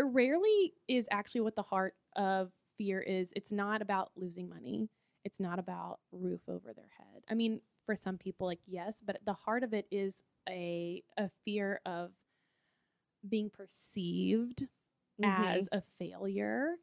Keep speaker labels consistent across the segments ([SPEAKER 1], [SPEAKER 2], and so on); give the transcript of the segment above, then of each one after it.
[SPEAKER 1] but rarely is actually what the heart of fear is. It's not about losing money. It's not about roof over their head. I mean, for some people, like yes, but the heart of it is a a fear of being perceived
[SPEAKER 2] Mhm.
[SPEAKER 1] as a failure.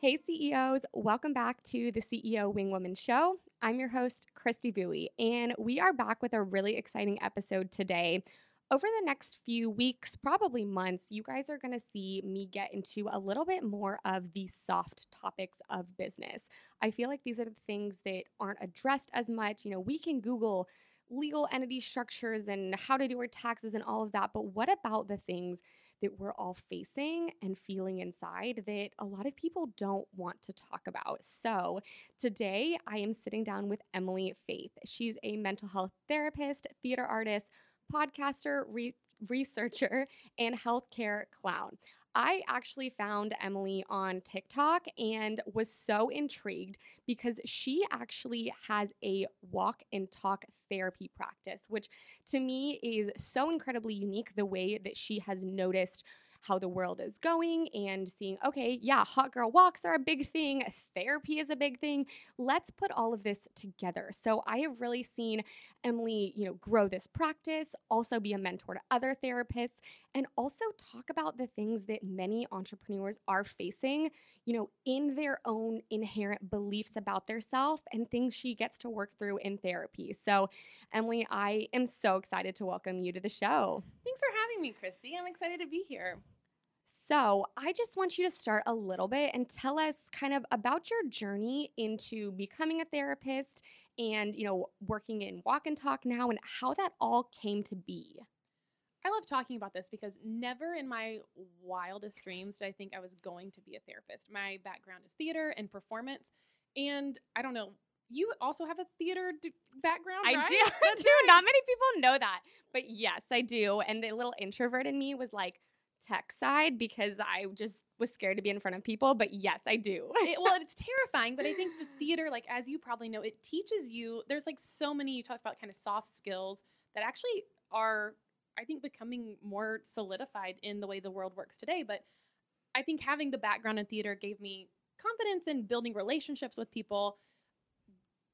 [SPEAKER 2] Hey CEOs, welcome back to the CEO Wing Woman Show. I'm your host, Christy Bowie, and we are back with a really exciting episode today. Over the next few weeks, probably months, you guys are going to see me get into a little bit more of the soft topics of business. I feel like these are the things that aren't addressed as much. You know, we can Google legal entity structures and how to do our taxes and all of that, but what about the things that we're all facing and feeling inside that a lot of people don't want to talk about. So, today I am sitting down with Emily Faith. She's a mental health therapist, theater artist, podcaster, re- researcher, and healthcare clown. I actually found Emily on TikTok and was so intrigued because she actually has a walk and talk therapy practice, which to me is so incredibly unique the way that she has noticed how the world is going and seeing, okay, yeah, hot girl walks are a big thing, therapy is a big thing. Let's put all of this together. So I have really seen Emily, you know, grow this practice, also be a mentor to other therapists, and also talk about the things that many entrepreneurs are facing, you know, in their own inherent beliefs about their self and things she gets to work through in therapy. So, Emily, I am so excited to welcome you to the show.
[SPEAKER 1] Thanks for having me, Christy. I'm excited to be here.
[SPEAKER 2] So, I just want you to start a little bit and tell us kind of about your journey into becoming a therapist and, you know, working in walk and talk now and how that all came to be.
[SPEAKER 1] I love talking about this because never in my wildest dreams did I think I was going to be a therapist. My background is theater and performance. And I don't know, you also have a theater d- background,
[SPEAKER 2] I
[SPEAKER 1] right?
[SPEAKER 2] do, too.
[SPEAKER 1] right.
[SPEAKER 2] Not many people know that, but yes, I do. And the little introvert in me was like tech side because I just was scared to be in front of people. But yes, I do.
[SPEAKER 1] it, well, it's terrifying, but I think the theater, like as you probably know, it teaches you. There's like so many. You talked about kind of soft skills that actually are, I think, becoming more solidified in the way the world works today. But I think having the background in theater gave me confidence in building relationships with people,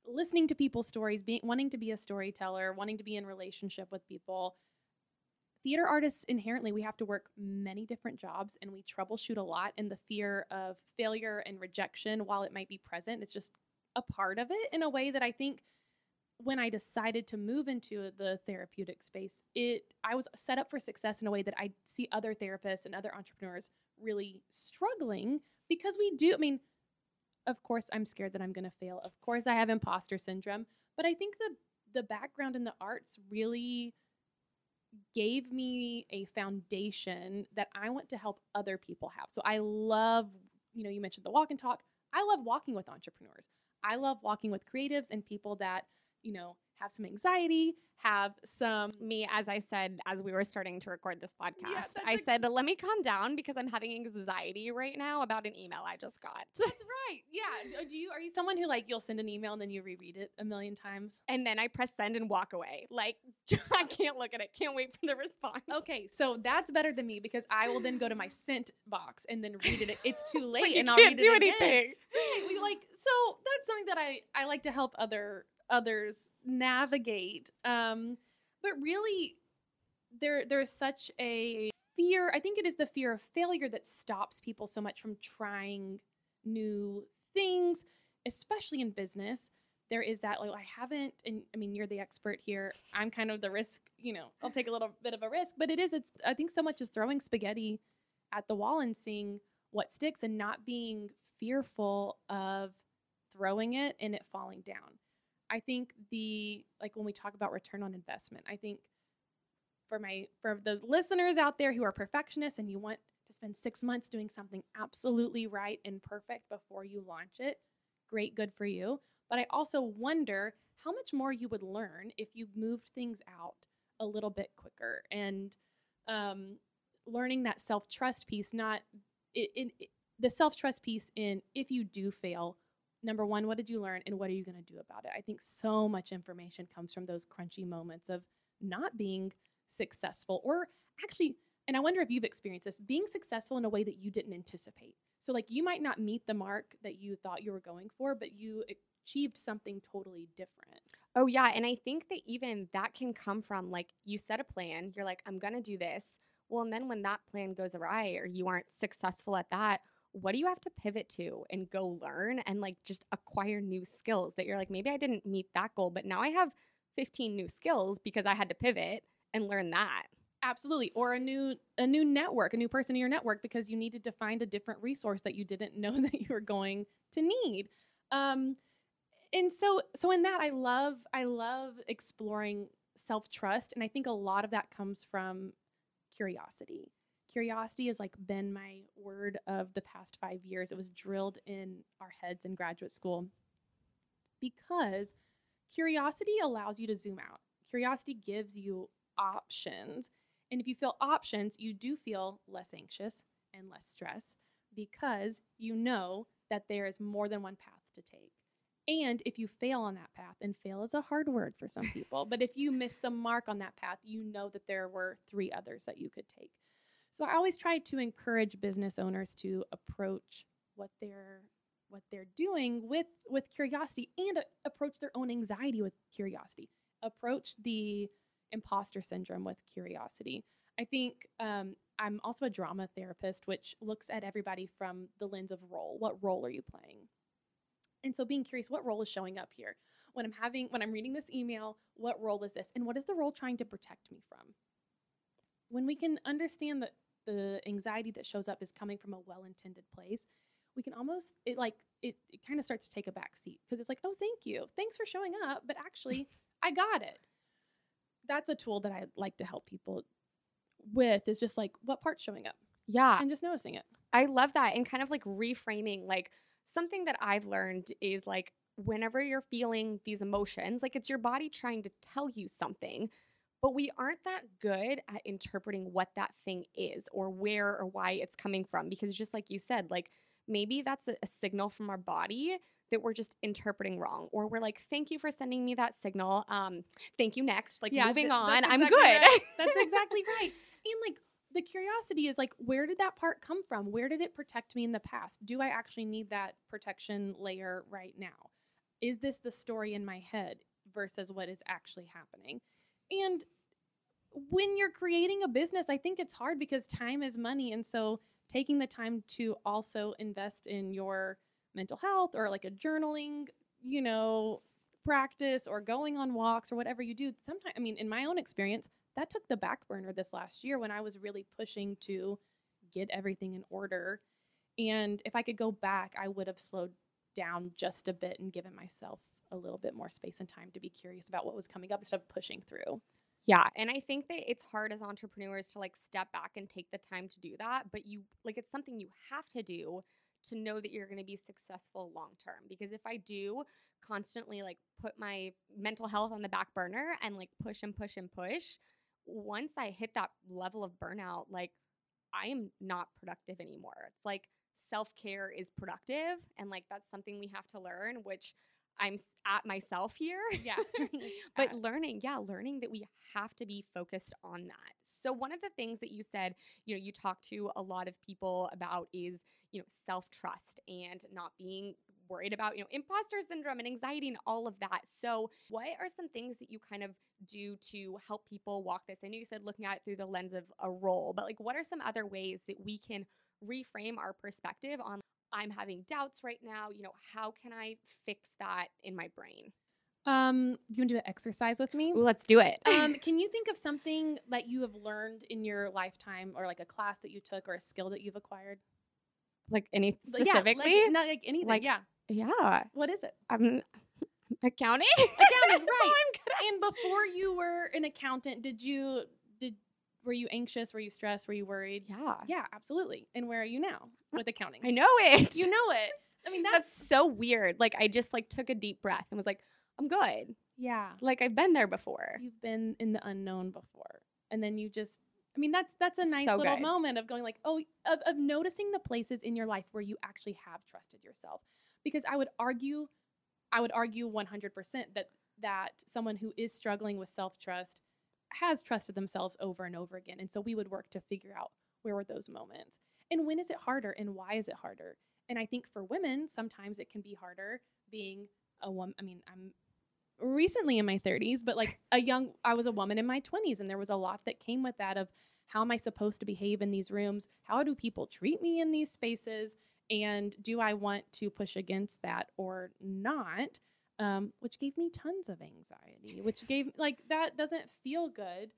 [SPEAKER 1] listening to people's stories, being wanting to be a storyteller, wanting to be in relationship with people. Theater artists inherently we have to work many different jobs and we troubleshoot a lot and the fear of failure and rejection while it might be present it's just a part of it in a way that I think when I decided to move into the therapeutic space it I was set up for success in a way that I see other therapists and other entrepreneurs really struggling because we do I mean of course I'm scared that I'm going to fail of course I have imposter syndrome but I think the the background in the arts really gave me a foundation that I want to help other people have. So I love, you know, you mentioned the walk and talk. I love walking with entrepreneurs. I love walking with creatives and people that, you know, have some anxiety, have some
[SPEAKER 2] me, as I said, as we were starting to record this podcast,
[SPEAKER 1] that's
[SPEAKER 2] I
[SPEAKER 1] a-
[SPEAKER 2] said, let me calm down because I'm having anxiety right now about an email I just got.
[SPEAKER 1] That's right. Yeah. Do you are you someone who like you'll send an email and then you reread it a million times?
[SPEAKER 2] and then I press send and walk away. Like, I can't look at it. Can't wait for the response.
[SPEAKER 1] Okay, so that's better than me because I will then go to my sent box and then read it. It's too late, and I'll
[SPEAKER 2] can't
[SPEAKER 1] read
[SPEAKER 2] do
[SPEAKER 1] it again.
[SPEAKER 2] anything.
[SPEAKER 1] Right, we like so that's something that I I like to help other others navigate. Um, but really, there there's such a fear. I think it is the fear of failure that stops people so much from trying new things, especially in business. There is that like I haven't, and I mean you're the expert here. I'm kind of the risk. You know, I'll take a little bit of a risk, but it is. It's I think so much is throwing spaghetti at the wall and seeing what sticks and not being fearful of throwing it and it falling down. I think the like when we talk about return on investment, I think for my for the listeners out there who are perfectionists and you want to spend 6 months doing something absolutely right and perfect before you launch it, great good for you. But I also wonder how much more you would learn if you moved things out a little bit quicker and um, learning that self trust piece, not it, it, it- the self trust piece in if you do fail, number one, what did you learn and what are you going to do about it? I think so much information comes from those crunchy moments of not being successful or actually, and I wonder if you've experienced this, being successful in a way that you didn't anticipate. So, like, you might not meet the mark that you thought you were going for, but you achieved something totally different.
[SPEAKER 2] Oh, yeah. And I think that even that can come from like you set a plan, you're like, I'm going to do this. Well, and then when that plan goes awry or you aren't successful at that, what do you have to pivot to and go learn and like just acquire new skills that you're like, maybe I didn't meet that goal, but now I have 15 new skills because I had to pivot and learn that.
[SPEAKER 1] Absolutely. Or a new a new network, a new person in your network because you needed to find a different resource that you didn't know that you were going to need. Um and so so in that I love I love exploring self-trust and I think a lot of that comes from curiosity. Curiosity has like been my word of the past 5 years. It was drilled in our heads in graduate school because curiosity allows you to zoom out. Curiosity gives you options. And if you feel options, you do feel less anxious and less stress because you know that there is more than one path to take. And if you fail on that path, and fail is a hard word for some people, but if you miss the mark on that path, you know that there were three others that you could take. So I always try to encourage business owners to approach what they're what they're doing with with curiosity and uh, approach their own anxiety with curiosity. Approach the imposter syndrome with curiosity. I think um, I'm also a drama therapist, which looks at everybody from the lens of role. What role are you playing? And so being curious, what role is showing up here? When I'm having, when I'm reading this email, what role is this? And what is the role trying to protect me from? When we can understand that the anxiety that shows up is coming from a well-intended place, we can almost it like it, it kind of starts to take a back seat because it's like, oh, thank you. Thanks for showing up. But actually, I got it. That's a tool that I like to help people with is just like what part's showing up
[SPEAKER 2] Yeah.
[SPEAKER 1] and just noticing it.
[SPEAKER 2] I love that. And kind of like reframing, like something that I've learned is like whenever you're feeling these emotions, like it's your body trying to tell you something, but we aren't that good at interpreting what that thing is or where or why it's coming from. Because just like you said, like maybe that's a, a signal from our body that we're just interpreting wrong or we're like thank you for sending me that signal um thank you next like
[SPEAKER 1] Yeah,
[SPEAKER 2] moving
[SPEAKER 1] th-
[SPEAKER 2] on
[SPEAKER 1] that's
[SPEAKER 2] i'm good
[SPEAKER 1] right. That's exactly right. And like the curiosity is like, where did that part come from? Where did it protect me in the past? Do I actually need that protection layer right now? Is this the story in my head versus what is actually happening? And when you're creating a business, I think it's hard because time is money. And so taking the time to also invest in your mental health or like a journaling, you know, practice or going on walks or whatever you do, sometimes, I mean, in my own experience, that took the back burner this last year when I was really pushing to get everything in order. And if I could go back, I would have slowed down just a bit and given myself a little bit more space and time to be curious about what was coming up instead of pushing through.
[SPEAKER 2] Yeah, and I think that it's hard as entrepreneurs to like step back and take the time to do that, but you like it's something you have to do to know that you're going to be successful long term because if I do constantly like put my mental health on the back burner and like push and push and push, once I hit that level of burnout, like I am not productive anymore. It's like self-care is productive and like that's something we have to learn which I'm at myself here.
[SPEAKER 1] Yeah.
[SPEAKER 2] but
[SPEAKER 1] Uh,
[SPEAKER 2] learning, yeah, learning that we have to be focused on that. So one of the things that you said, you know, you talk to a lot of people about is, you know, self-trust and not being worried about, you know, imposter syndrome and anxiety and all of that. So what are some things that you kind of do to help people walk this? I know you said looking at it through the lens of a role, but like what are some other ways that we can reframe our perspective on I'm having doubts right now, you know, how can I fix that in my brain?
[SPEAKER 1] um, you want to do an exercise with me?
[SPEAKER 2] Let's do it.
[SPEAKER 1] um, can you think of something that you have learned in your lifetime or like a class that you took or a skill that you've acquired?
[SPEAKER 2] like any
[SPEAKER 1] So, yeah, like-
[SPEAKER 2] specifically?
[SPEAKER 1] not like anything.
[SPEAKER 2] Like-
[SPEAKER 1] yeah.
[SPEAKER 2] yeah.
[SPEAKER 1] What is it?
[SPEAKER 2] Um accounting?
[SPEAKER 1] Accounting, right.
[SPEAKER 2] I'm good at.
[SPEAKER 1] And before you were an accountant, did you did were you anxious? Were you stressed? Were you worried?
[SPEAKER 2] Yeah.
[SPEAKER 1] Yeah, absolutely. And where are you now with accounting?
[SPEAKER 2] I know it.
[SPEAKER 1] You know it. I mean, that's,
[SPEAKER 2] That's so weird. Like I just like took a deep breath and was like, I'm good.
[SPEAKER 1] yeah.
[SPEAKER 2] Like I've been there before.
[SPEAKER 1] You've been in the unknown before, and then you just. I mean, that's that's a nice
[SPEAKER 2] So
[SPEAKER 1] little
[SPEAKER 2] good.
[SPEAKER 1] moment of going like, oh, of, of noticing the places in your life where you actually have trusted yourself. because I would argue, I would argue 100% that that someone who is struggling with self trust has trusted themselves over and over again. And so we would work to figure out where were those moments and when is it harder and why is it harder. And I think for women, sometimes it can be harder being a woman. I mean, I'm recently in my 30s, but like a young, I was a woman in my 20s, and there was a lot that came with that of how am I supposed to behave in these rooms? How do people treat me in these spaces? And do I want to push against that or not? Um, which gave me tons of anxiety, which gave like that doesn't feel good.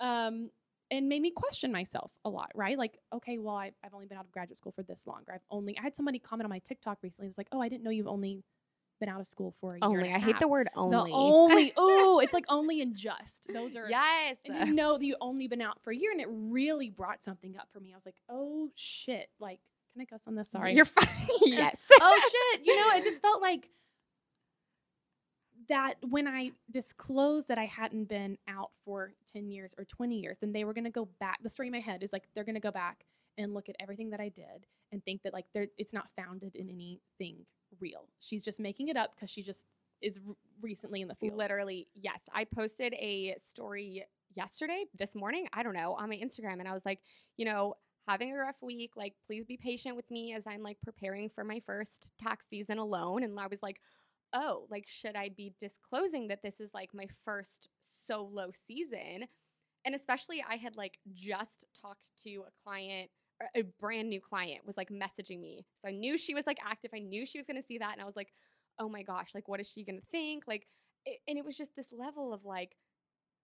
[SPEAKER 1] Um, and made me question myself a lot, right? Like, okay, well, I, have only been out of graduate school for this long. Or I've only, I had somebody comment on my TikTok recently. It was like, oh, I didn't know you've only been out of school for a year.
[SPEAKER 2] Only. I hate the word only.
[SPEAKER 1] The only. oh, it's like only and just. Those are.
[SPEAKER 2] Yes.
[SPEAKER 1] And you know that you only been out for a year, and it really brought something up for me. I was like, oh shit. Like, can I cuss on this? Sorry.
[SPEAKER 2] You're fine. yes.
[SPEAKER 1] oh shit. You know, it just felt like that when I disclosed that I hadn't been out for 10 years or 20 years, then they were going to go back. The story in my head is like they're going to go back and look at everything that I did and think that like it's not founded in anything real. She's just making it up because she just is r- recently in the field.
[SPEAKER 2] Literally, yes. I posted a story yesterday, this morning, I don't know, on my Instagram and I was like, you know, having a rough week, like please be patient with me as I'm like preparing for my first tax season alone and I was like oh, like, should I be disclosing that this is like my first solo season? And especially, I had like just talked to a client, a brand new client was like messaging me. So I knew she was like active. I knew she was going to see that. And I was like, oh my gosh, like, what is she going to think? Like, it, and it was just this level of like,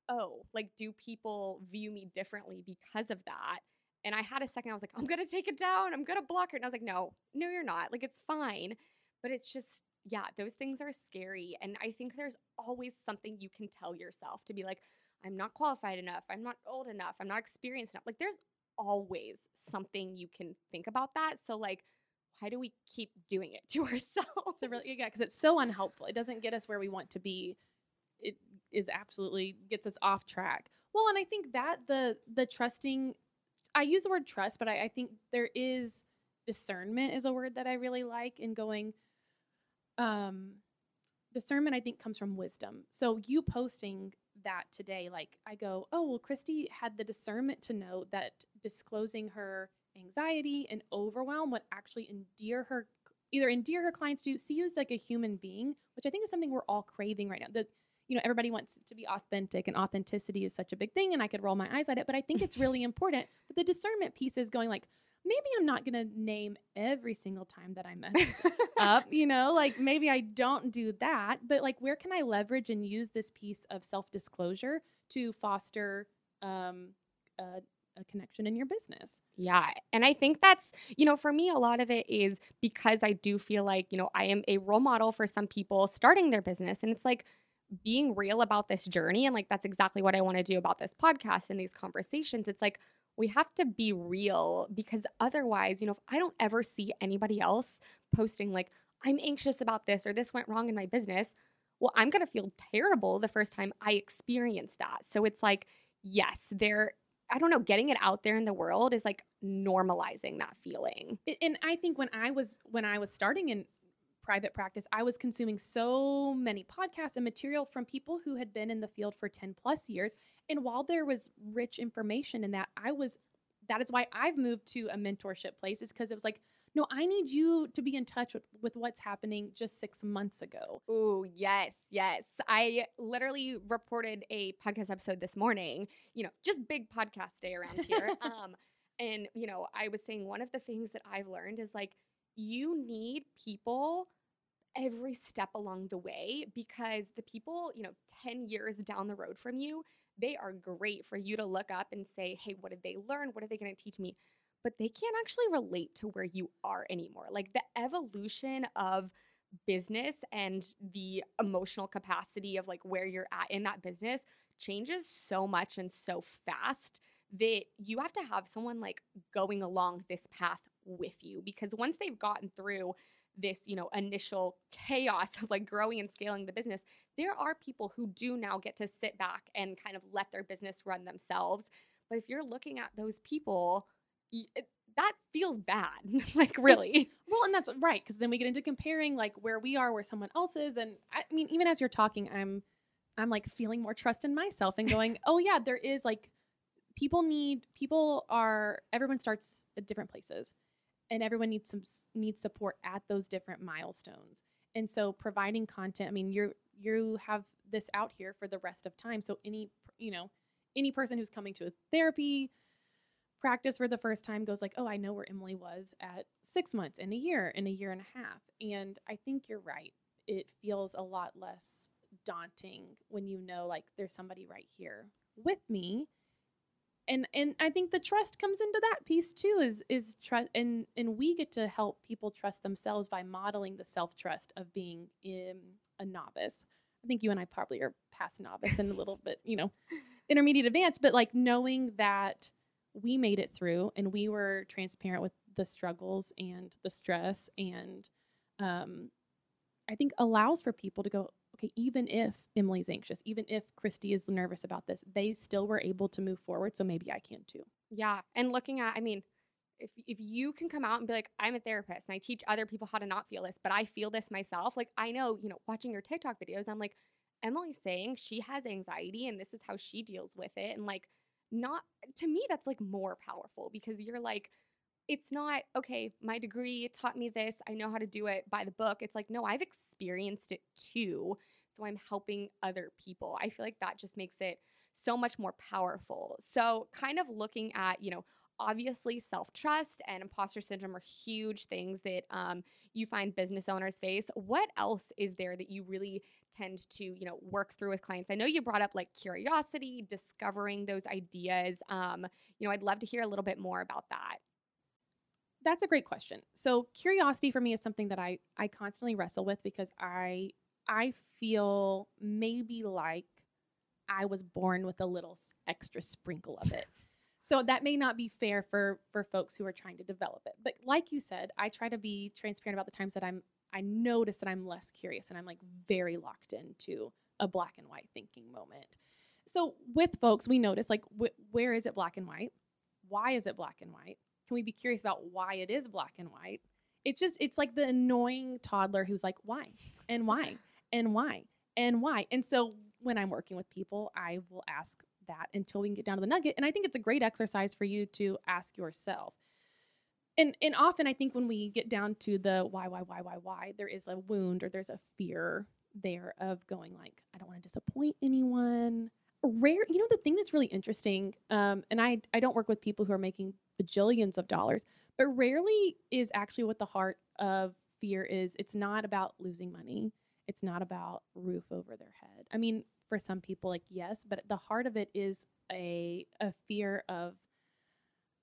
[SPEAKER 2] oh, like, do people view me differently because of that? And I had a second, I was like, I'm going to take it down. I'm going to block her. And I was like, no, no, you're not. Like, it's fine. But it's just, yeah, those things are scary. And I think there's always something you can tell yourself to be like, I'm not qualified enough. I'm not old enough. I'm not experienced enough. Like, there's always something you can think about that. So, like, why do we keep doing it to ourselves?
[SPEAKER 1] It's really, yeah, because it's so unhelpful. It doesn't get us where we want to be. It is absolutely gets us off track. Well, and I think that the the trusting, I use the word trust, but I, I think there is discernment is a word that I really like in going, um discernment i think comes from wisdom. So you posting that today like i go oh well christy had the discernment to know that disclosing her anxiety and overwhelm would actually endear her either endear her clients to see you as like a human being which i think is something we're all craving right now. That you know everybody wants to be authentic and authenticity is such a big thing and i could roll my eyes at it but i think it's really important but the discernment piece is going like maybe I'm not going to name every single time that I mess up, you know, like maybe I don't do that, but like where can I leverage and use this piece of self disclosure to foster um, a, a connection in your business?
[SPEAKER 2] Yeah. And I think that's, you know, for me, a lot of it is because I do feel like, you know, I am a role model for some people starting their business. And it's like, being real about this journey and like that's exactly what I want to do about this podcast and these conversations. It's like we have to be real because otherwise, you know, if I don't ever see anybody else posting like, I'm anxious about this or this went wrong in my business, well, I'm going to feel terrible the first time I experience that. So it's like, yes, there, I don't know, getting it out there in the world is like normalizing that feeling.
[SPEAKER 1] And I think when I was, when I was starting in private practice, I was consuming so many podcasts and material from people who had been in the field for 10 plus years. And while there was rich information in that, I was, that is why I've moved to a mentorship place, is because it was like, no, I need you to be in touch with, with what's happening just six months ago.
[SPEAKER 2] Oh, yes, yes. I literally reported a podcast episode this morning, you know, just big podcast day around here. um, and, you know, I was saying one of the things that I've learned is like, you need people every step along the way because the people, you know, 10 years down the road from you, they are great for you to look up and say, hey, what did they learn? What are they going to teach me? But they can't actually relate to where you are anymore. Like the evolution of business and the emotional capacity of like where you're at in that business changes so much and so fast that you have to have someone like going along this path with you because once they've gotten through this, you know, initial chaos of like growing and scaling the business, there are people who do now get to sit back and kind of let their business run themselves. But if you're looking at those people, that feels bad. like really.
[SPEAKER 1] Well, and that's right because then we get into comparing like where we are, where someone else is, and I mean, even as you're talking, I'm, I'm like feeling more trust in myself and going, oh yeah, there is like, people need, people are, everyone starts at different places, and everyone needs some needs support at those different milestones, and so providing content. I mean, you're you have this out here for the rest of time, so any you know, any person who's coming to a therapy practice for the first time goes like, "Oh, I know where Emily was at 6 months in a year, in a year and a half." And I think you're right. It feels a lot less daunting when you know like there's somebody right here with me. And and I think the trust comes into that piece too is is trust and and we get to help people trust themselves by modeling the self-trust of being in a novice. I think you and I probably are past novice and a little bit, you know, intermediate advanced, but like knowing that we made it through and we were transparent with the struggles and the stress and um, i think allows for people to go okay even if emily's anxious even if christy is nervous about this they still were able to move forward so maybe i can too
[SPEAKER 2] Yeah. And looking at, I mean, if if you can come out and be like, I'm a therapist and I teach other people how to not feel this, but I feel this myself, like I know, you know, watching your TikTok videos, I'm like, Emily's saying she has anxiety and this is how she deals with it. And like not to me, that's like more powerful because you're like, it's not okay, my degree taught me this. I know how to do it by the book. It's like, no, I've experienced it too. So I'm helping other people. I feel like that just makes it so much more powerful. So, kind of looking at, you know, obviously self trust and imposter syndrome are huge things that um, you find business owners face. What else is there that you really tend to, you know, work through with clients? I know you brought up like curiosity, discovering those ideas. Um, you know, I'd love to hear a little bit more about that.
[SPEAKER 1] That's a great question. So curiosity for me is something that i i constantly wrestle with because i i feel maybe like i was born with a little extra sprinkle of it. So that may not be fair for for folks who are trying to develop it. But like you said i try to be transparent about the times that i'm i notice that i'm less curious and i'm like very locked into a black and white thinking moment. So with folks we notice like wh- where is it black and white? Why is it black and white can we be curious about why it is black and white? It's just it's like the annoying toddler who's like why? And why? And why? And why? And so when i'm working with people i will ask that until we can get down to the nugget and i think it's a great exercise for you to ask yourself. And and often i think when we get down to the why why why why why there is a wound or there's a fear there of going like i don't want to disappoint anyone. Rare you know the thing that's really interesting um and i i don't work with people who are making bajillions of dollars. But rarely is actually what the heart of fear is. It's not about losing money. It's not about roof over their head. I mean for some people like yes but the heart of it is a a fear of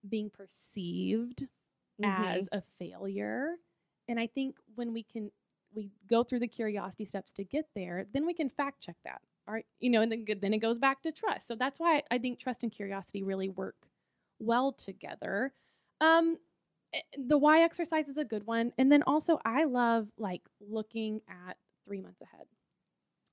[SPEAKER 1] being perceived
[SPEAKER 2] Mhm.
[SPEAKER 1] as a failure. And i think when we can we go through the curiosity steps to get there then we can fact check that all right? You know and then, then it goes back to trust. So that's why i think trust and curiosity really work well together. Um eh, the why exercise is a good one and then also i love like looking at three months ahead.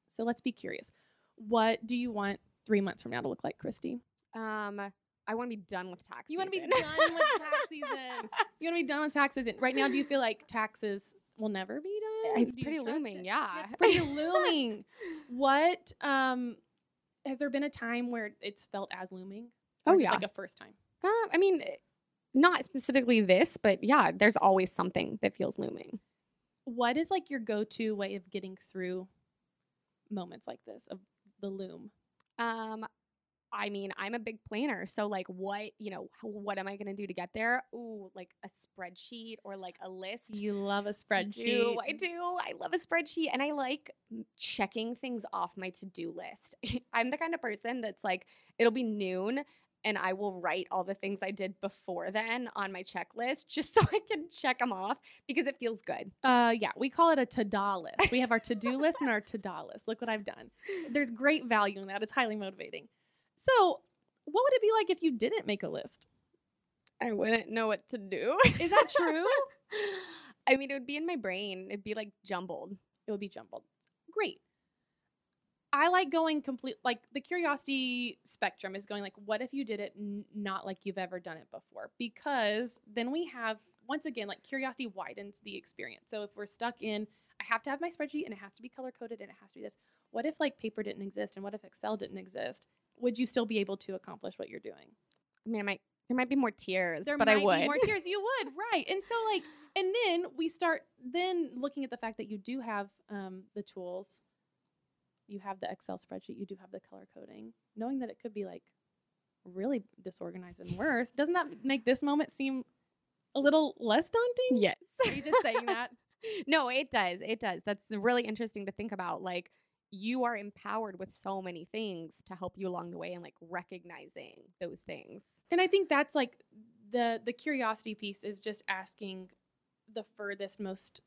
[SPEAKER 1] So let's be curious. What do you want three months from now to look like christy?
[SPEAKER 2] Um, I want to be done with tax.
[SPEAKER 1] you want to be done with tax season. You want to be done with tax season. Right now do you feel like taxes will never be done?
[SPEAKER 2] It's
[SPEAKER 1] Do
[SPEAKER 2] pretty looming,
[SPEAKER 1] it?
[SPEAKER 2] yeah.
[SPEAKER 1] it's pretty looming. What um has there been a time where it's felt as looming?
[SPEAKER 2] Oh,
[SPEAKER 1] Or is this
[SPEAKER 2] yeah.
[SPEAKER 1] like a first time
[SPEAKER 2] Um, I mean, eh, not specifically this, but yeah, there's always something that feels looming.
[SPEAKER 1] what is like your go-to way of getting through moments like this of the loom
[SPEAKER 2] Um, I mean, I'm a big planner, so like, what you know, what am I gonna do to get there? Ooh, like a spreadsheet or like a list.
[SPEAKER 1] you love a spreadsheet
[SPEAKER 2] do, I do. I love a spreadsheet, and I like checking things off my to-do list. I'm the kind of person that's like, it'll be noon. And I will write all the things I did before then on my checklist just so I can check them off because it feels good.
[SPEAKER 1] uh yeah we call it a to-do list. We have our to-do list and our to-do list. Look what i've done. There's great value in that. It's highly motivating. So what would it be like if you didn't make a list?
[SPEAKER 2] I wouldn't know what to do.
[SPEAKER 1] is that true?
[SPEAKER 2] I mean, it would be in my brain. It'd be like jumbled.
[SPEAKER 1] it would be jumbled. Great I like going complete like the curiosity spectrum is going like what if you did it n- not like you've ever done it before because then we have once again like curiosity widens the experience. So if we're stuck in I have to have my spreadsheet and it has to be color coded and it has to be this. What if like paper didn't exist and what if Excel didn't exist? Would you still be able to accomplish what you're doing?
[SPEAKER 2] I mean, I might there might be more tears,
[SPEAKER 1] There
[SPEAKER 2] but I would.
[SPEAKER 1] be more tears. You would, right. And so like and then we start then looking at the fact that you do have um, the tools you have the excel spreadsheet you do have the color coding knowing that it could be like really disorganized and worse doesn't that make this moment seem a little less daunting
[SPEAKER 2] yes.
[SPEAKER 1] are you just saying that
[SPEAKER 2] no, it does. It does. That's really interesting to think about. Like you are empowered with so many things to help you along the way and like recognizing those things.
[SPEAKER 1] and i think that's like the the curiosity piece is just asking the furthest most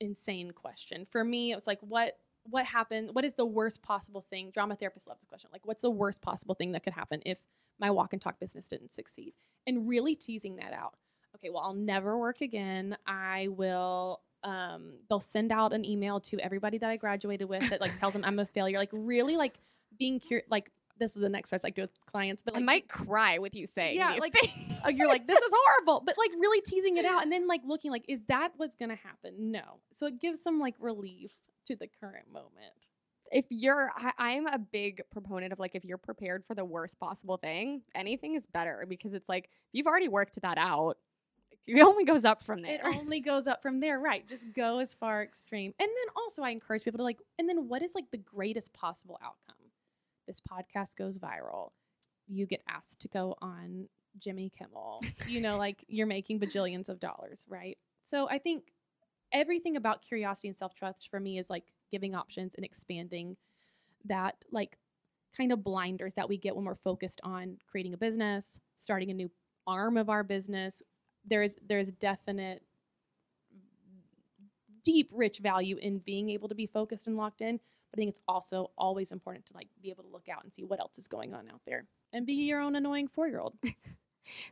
[SPEAKER 1] insane question for me it was like what what happened what is the worst possible thing? Drama therapist loves this question. Like what's the worst possible thing that could happen if my walk and talk business didn't succeed? And really teasing that out. Okay well i'll never work again. I will um they'll send out an email to everybody that i graduated with that like tells them i'm a failure. Like really like being cur- like this is the next I do with clients but
[SPEAKER 2] I might cry with you saying
[SPEAKER 1] Yeah,
[SPEAKER 2] these
[SPEAKER 1] like,
[SPEAKER 2] things.
[SPEAKER 1] uh, you're like this is horrible. But like really teasing it out and then like looking like is that what's gonna happen? No. So it gives some like relief to the current moment.
[SPEAKER 2] If you're I, i'm a big proponent of like if you're prepared for the worst possible thing anything is better because it's like if you've already worked that out it only goes up from there.
[SPEAKER 1] it only goes up from there right just go as far extreme. And then also i encourage people to like and then what is like the greatest possible outcome? This podcast goes viral. You get asked to go on jimmy kimmel. You know like you're making bajillions of dollars right? So i think everything about curiosity and self-trust for me is like giving options and expanding that like kind of blinders that we get when we're focused on creating a business starting a new arm of our business. There is there is definite deep rich value in being able to be focused and locked in but i think it's also always important to like be able to look out and see what else is going on out there and be your own annoying four-year-old.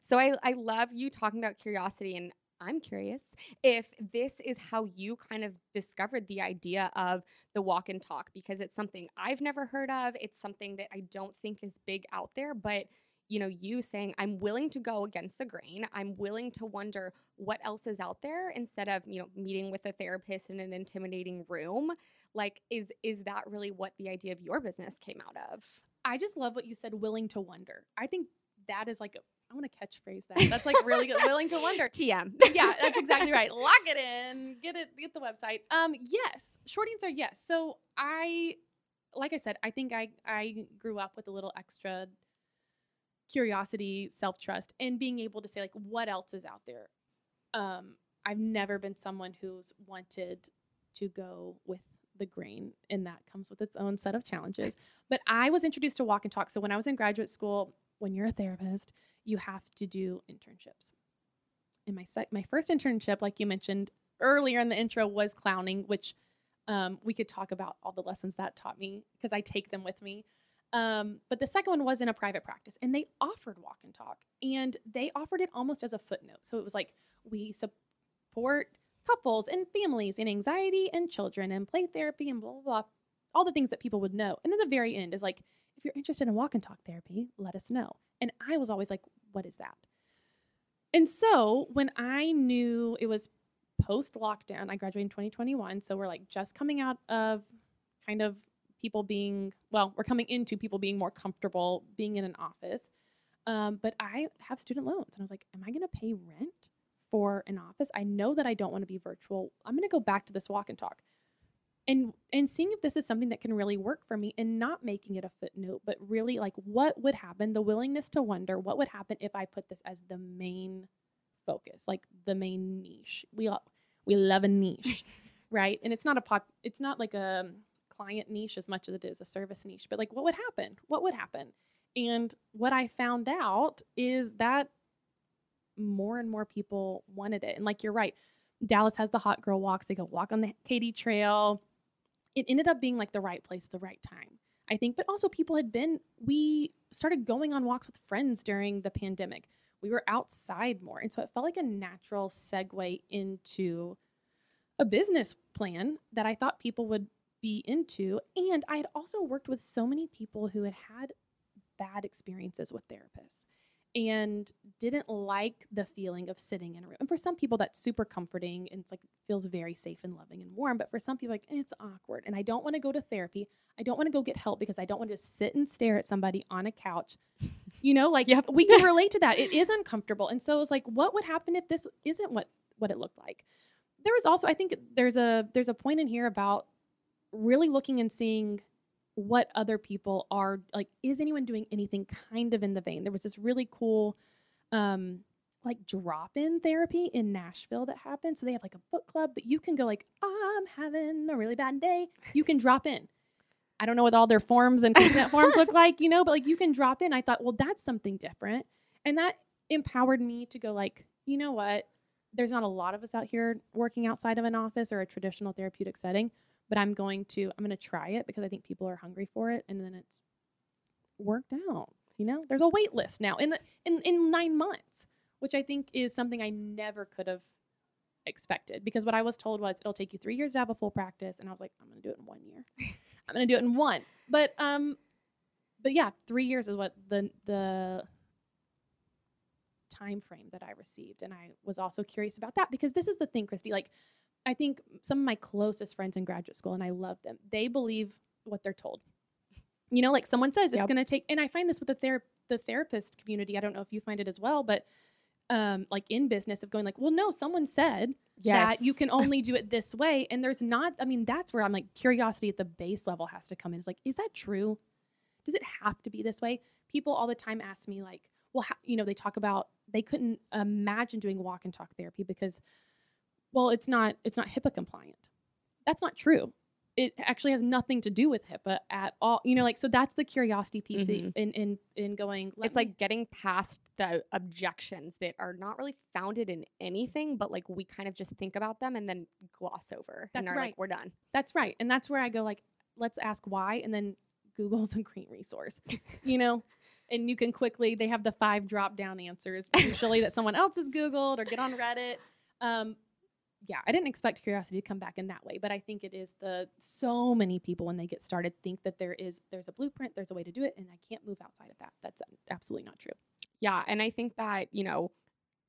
[SPEAKER 2] So I, I love you talking about curiosity and I'm curious if this is how you kind of discovered the idea of the walk and talk because it's something I've never heard of. It's something that I don't think is big out there, but you know, you saying I'm willing to go against the grain. I'm willing to wonder what else is out there instead of, you know, meeting with a therapist in an intimidating room. Like is is that really what the idea of your business came out of?
[SPEAKER 1] i just love what you said willing to wonder i think that is like a i want to catchphrase that that's like really good willing to wonder
[SPEAKER 2] TM.
[SPEAKER 1] yeah, that's exactly right. Lock it in. Get it. Get the website. Um, yes. Short answer, yes. So I, like I said, I think I I grew up with a little extra curiosity, self trust, and being able to say like, what else is out there. Um, I've never been someone who's wanted to go with the grain, and that comes with its own set of challenges. But I was introduced to walk and talk. So when I was in graduate school, when you're a therapist, you have to do internships in my sec- my first internship, like you mentioned earlier in the intro, was clowning, which um, we could talk about all the lessons that taught me because I take them with me. Um, but the second one was in a private practice, and they offered walk and talk, and they offered it almost as a footnote. So it was like we support couples and families in anxiety and children and play therapy and blah blah blah, all the things that people would know. And then the very end is like, if you're interested in walk and talk therapy, let us know. And I was always like, what is that? And so when I knew it was post lockdown, I graduated in 2021. So we're like just coming out of kind of people being, well, we're coming into people being more comfortable being in an office. Um, but I have student loans. And I was like, am I going to pay rent for an office? I know that I don't want to be virtual. I'm going to go back to this walk and talk. And, and seeing if this is something that can really work for me and not making it a footnote, but really like what would happen, the willingness to wonder what would happen if I put this as the main focus, like the main niche. We all, we love a niche, right? And it's not a pop, it's not like a client niche as much as it is a service niche, but like what would happen? What would happen? And what I found out is that more and more people wanted it. And like you're right, Dallas has the hot girl walks. They go walk on the Katy Trail. It ended up being like the right place at the right time. I think, but also people had been, we started going on walks with friends during the pandemic. We were outside more. And so it felt like a natural segue into a business plan that I thought people would be into. And I had also worked with so many people who had had bad experiences with therapists and didn't like the feeling of sitting in a room. And for some people, that's super comforting and it's like feels very safe and loving and warm. But for some people, like eh, it's awkward, and I don't want to go to therapy. I don't want to go get help because I don't want to just sit and stare at somebody on a couch. You know, like
[SPEAKER 2] Yep.
[SPEAKER 1] we can relate to that. It is uncomfortable, and so it's like, what would happen if this isn't what what it looked like? There was also, I think, there's a there's a point in here about really looking and seeing what other people are like is anyone doing anything kind of in the vein? There was this really cool um like drop-in therapy in nashville that happened. So they have like a book club but you can go like i'm having a really bad day. You can drop in. I don't know what all their forms and consent forms look like you know but like you can drop in. I thought well that's something different. And that empowered me to go like you know what? There's not a lot of us out here working outside of an office or a traditional therapeutic setting but I'm going to I'm going to try it because I think people are hungry for it and then it's worked out. You know, there's a wait list now in the in in 9 months, which I think is something I never could have expected because what I was told was it'll take you 3 years to have a full practice and I was like I'm going to do it in 1 year. I'm going to do it in 1. But um but yeah, 3 years is what the the time frame that I received and I was also curious about that because this is the thing Christy like I think some of my closest friends in graduate school, and I love them, they believe what they're told. You know, like someone says it's
[SPEAKER 2] Yep.
[SPEAKER 1] going to take, and I find this with the ther- the therapist community. I don't know if you find it as well, but um, like in business of going like, well, no, someone said that you can only do it this way, and there's not. I mean, that's where I'm like curiosity at the base level has to come in. It's like, is that true? Does it have to be this way? People all the time ask me like, well, how, you know, they talk about they couldn't imagine doing walk and talk therapy because well it's not it's not hipaa compliant that's not true it actually has nothing to do with hipaa at all you know like so that's the curiosity piece
[SPEAKER 2] Mhm.
[SPEAKER 1] in in in going
[SPEAKER 2] it's
[SPEAKER 1] me-
[SPEAKER 2] like getting past the objections that are not really founded in anything, but like we kind of just think about them and then gloss over. and
[SPEAKER 1] That's
[SPEAKER 2] are
[SPEAKER 1] right.
[SPEAKER 2] like, we're done.
[SPEAKER 1] that's right and that's where i go like let's ask why and then google's a great resource you know and you can quickly they have the five drop down answers usually that someone else has googled or get on reddit um yeah i didn't expect curiosity to come back in that way but i think it is the so many people when they get started think that there is there's a blueprint there's a way to do it and i can't move outside of that that's absolutely not true
[SPEAKER 2] Yeah. And I think that, you know,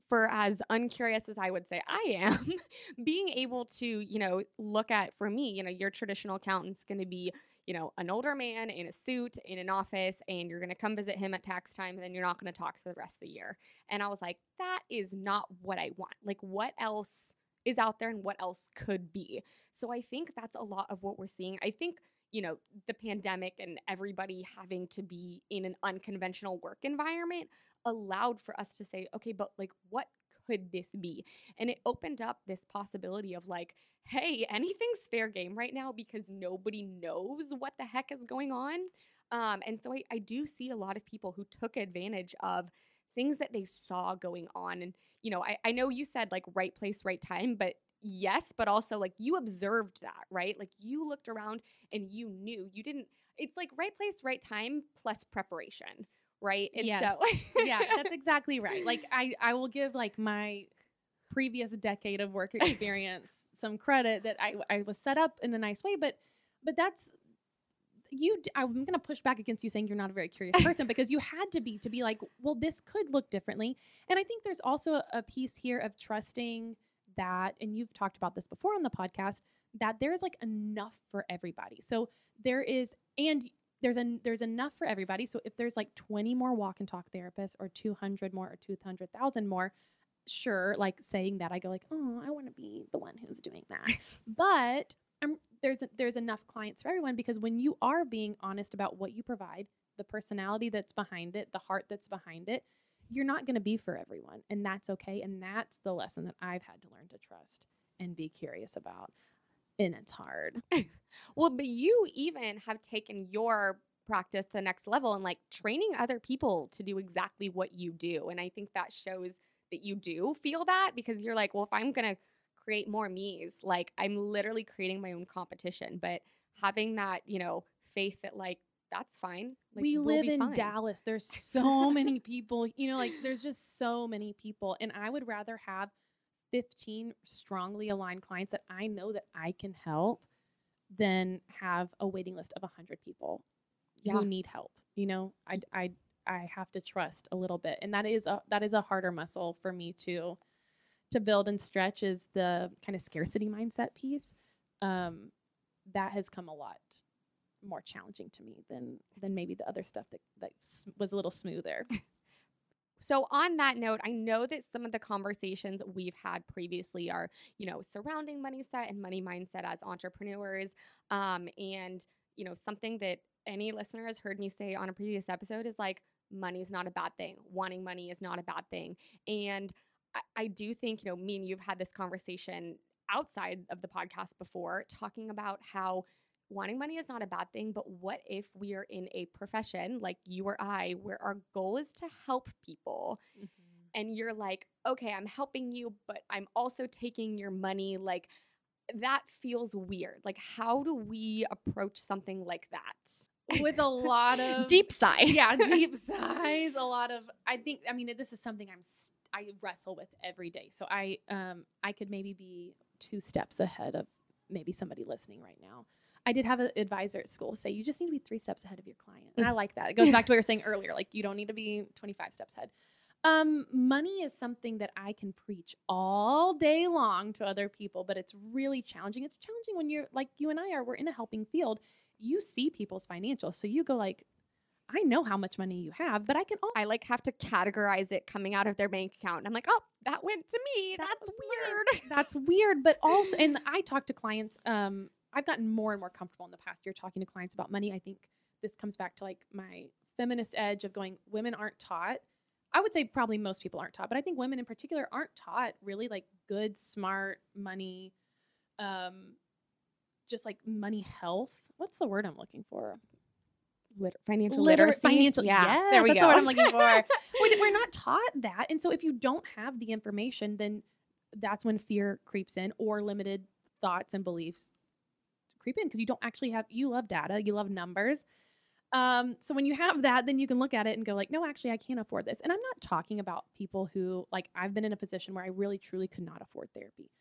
[SPEAKER 2] for as uncurious as I would say I am, being able to, you know, look at for me, you know, your traditional accountant's going to be, you know, an older man in a suit in an office, and you're going to come visit him at tax time, and then you're not going to talk for the rest of the year. And I was like, that is not what I want. Like, what else is out there and what else could be? So I think that's a lot of what we're seeing. I think you know, the pandemic and everybody having to be in an unconventional work environment allowed for us to say, okay, but like, what could this be? And it opened up this possibility of like, hey, anything's fair game right now because nobody knows what the heck is going on. Um, and so I, I do see a lot of people who took advantage of things that they saw going on. And, you know, I, I know you said like right place, right time, but yes, but also like you observed that, right? Like you looked around and you knew you didn't, it's like right place, right time plus preparation, right? And
[SPEAKER 1] Yes.
[SPEAKER 2] so,
[SPEAKER 1] yeah that's exactly right like i i will give like my previous decade of work experience some credit that i i was set up in a nice way but but that's you i'm going to push back against you saying you're not a very curious person because you had to be to be like well this could look differently and i think there's also a, piece here of trusting that and you've talked about this before on the podcast that there's like enough for everybody so there is and there's an there's enough for everybody. So if there's like 20 more walk and talk therapists or 200 more or 200,000 more, sure, like saying that I go like, "Oh, I want to be the one who's doing that." but um, there's there's enough clients for everyone because when you are being honest about what you provide, the personality that's behind it, the heart that's behind it, you're not going to be for everyone, and that's okay. And that's the lesson that I've had to learn to trust and be curious about. And it's hard.
[SPEAKER 2] Well, but you even have taken your practice to the next level and like training other people to do exactly what you do. And I think that shows that you do feel that because you're like, well, if I'm going to create more me's, like I'm literally creating my own competition. But having that, you know, faith that like, that's fine. Like,
[SPEAKER 1] we
[SPEAKER 2] we'll
[SPEAKER 1] live in
[SPEAKER 2] fine.
[SPEAKER 1] Dallas. There's so many people, you know, like there's just so many people. And I would rather have 15 strongly aligned clients that I know that I can help than have a waiting list of 100 people
[SPEAKER 2] Yeah.
[SPEAKER 1] who need help. You know, I, I, I have to trust a little bit. And that is a, that is a harder muscle for me to, to build and stretch is the kind of scarcity mindset piece. Um, that has come a lot more challenging to me than, than maybe the other stuff that, that was a little smoother.
[SPEAKER 2] So on that note, I know that some of the conversations we've had previously are, you know, surrounding money set and money mindset as entrepreneurs. Um, and, you know, something that any listener has heard me say on a previous episode is like, money is not a bad thing. Wanting money is not a bad thing. And I, I do think, you know, me and you've had this conversation outside of the podcast before, talking about how wanting money is not a bad thing, but what if we are in a profession like you or I, where our goal is to help people, mm-hmm. and you're like, okay, I'm helping you, but I'm also taking your money? Like, that feels weird. Like, how do we approach something like that?
[SPEAKER 1] With a lot of
[SPEAKER 2] Deep sigh.
[SPEAKER 1] yeah, deep sighs. A lot of. I think. I mean, this is something I'm. I wrestle with every day. So I. Um. I could maybe be two steps ahead of maybe somebody listening right now. I did have an advisor at school say you just need to be three steps ahead of your client, and I like that. It goes back to what we were saying earlier. Like you don't need to be 25 steps ahead. Um, money is something that I can preach all day long to other people, but it's really challenging. It's challenging when you're like you and I are. We're in a helping field. You see people's financials, so you go like, I know how much money you have, but I can also
[SPEAKER 2] I like have to categorize it coming out of their bank account. I'm like, oh, that went to me.
[SPEAKER 1] That
[SPEAKER 2] That's
[SPEAKER 1] was mine."
[SPEAKER 2] weird.
[SPEAKER 1] that's weird, but also and I talk to clients um I've gotten more and more comfortable in the past year talking to clients about money. I think this comes back to like my feminist edge of going women aren't taught. I would say probably most people aren't taught, but I think women in particular aren't taught really like good smart money um just like money health. What's the word I'm looking for?
[SPEAKER 2] Liter- financial
[SPEAKER 1] Liter-
[SPEAKER 2] literacy.
[SPEAKER 1] financial
[SPEAKER 2] Yeah,
[SPEAKER 1] yes,
[SPEAKER 2] there we
[SPEAKER 1] that's
[SPEAKER 2] go.
[SPEAKER 1] the word I'm looking for. we're, we're not taught that and so if you don't have the information then that's when fear creeps in or limited thoughts and beliefs creep in because you don't actually have you love data you love numbers um, so when you have that then you can look at it and go like no actually i can't afford this and i'm not talking about people who like i've been in a position where i really truly could not afford therapy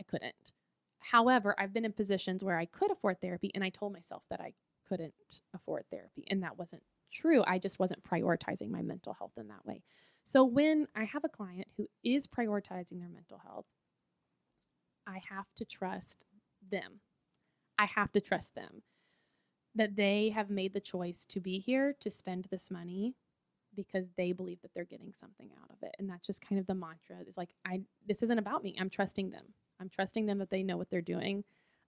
[SPEAKER 1] i couldn't however i've been in positions where i could afford therapy and i told myself that i couldn't afford therapy and that wasn't true i just wasn't prioritizing my mental health in that way so when I have a client who is prioritizing their mental health, I have to trust them. I have to trust them that they have made the choice to be here to spend this money because they believe that they're getting something out of it. And that's just kind of the mantra. It's like I this isn't about me. I'm trusting them. I'm trusting them that they know what they're doing.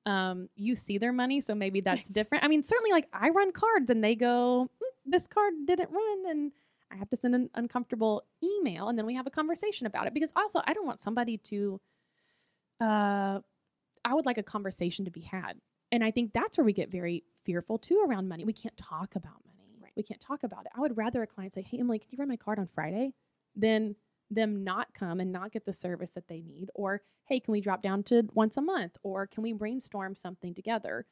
[SPEAKER 1] Um, you see their money, so maybe that's different. I mean, certainly like I run cards and they go, "Mm, this card didn't run and I have to send an uncomfortable email and then we have a conversation about it because also I don't want somebody to uh I would like a conversation to be had. And I think that's where we get very fearful too around money. We can't talk about money.
[SPEAKER 2] Right.
[SPEAKER 1] We can't talk about it. I would rather a client say, "Hey, Emily, can you run my card on Friday?" than them not come and not get the service that they need or, "Hey, can we drop down to once a month or can we brainstorm something together?"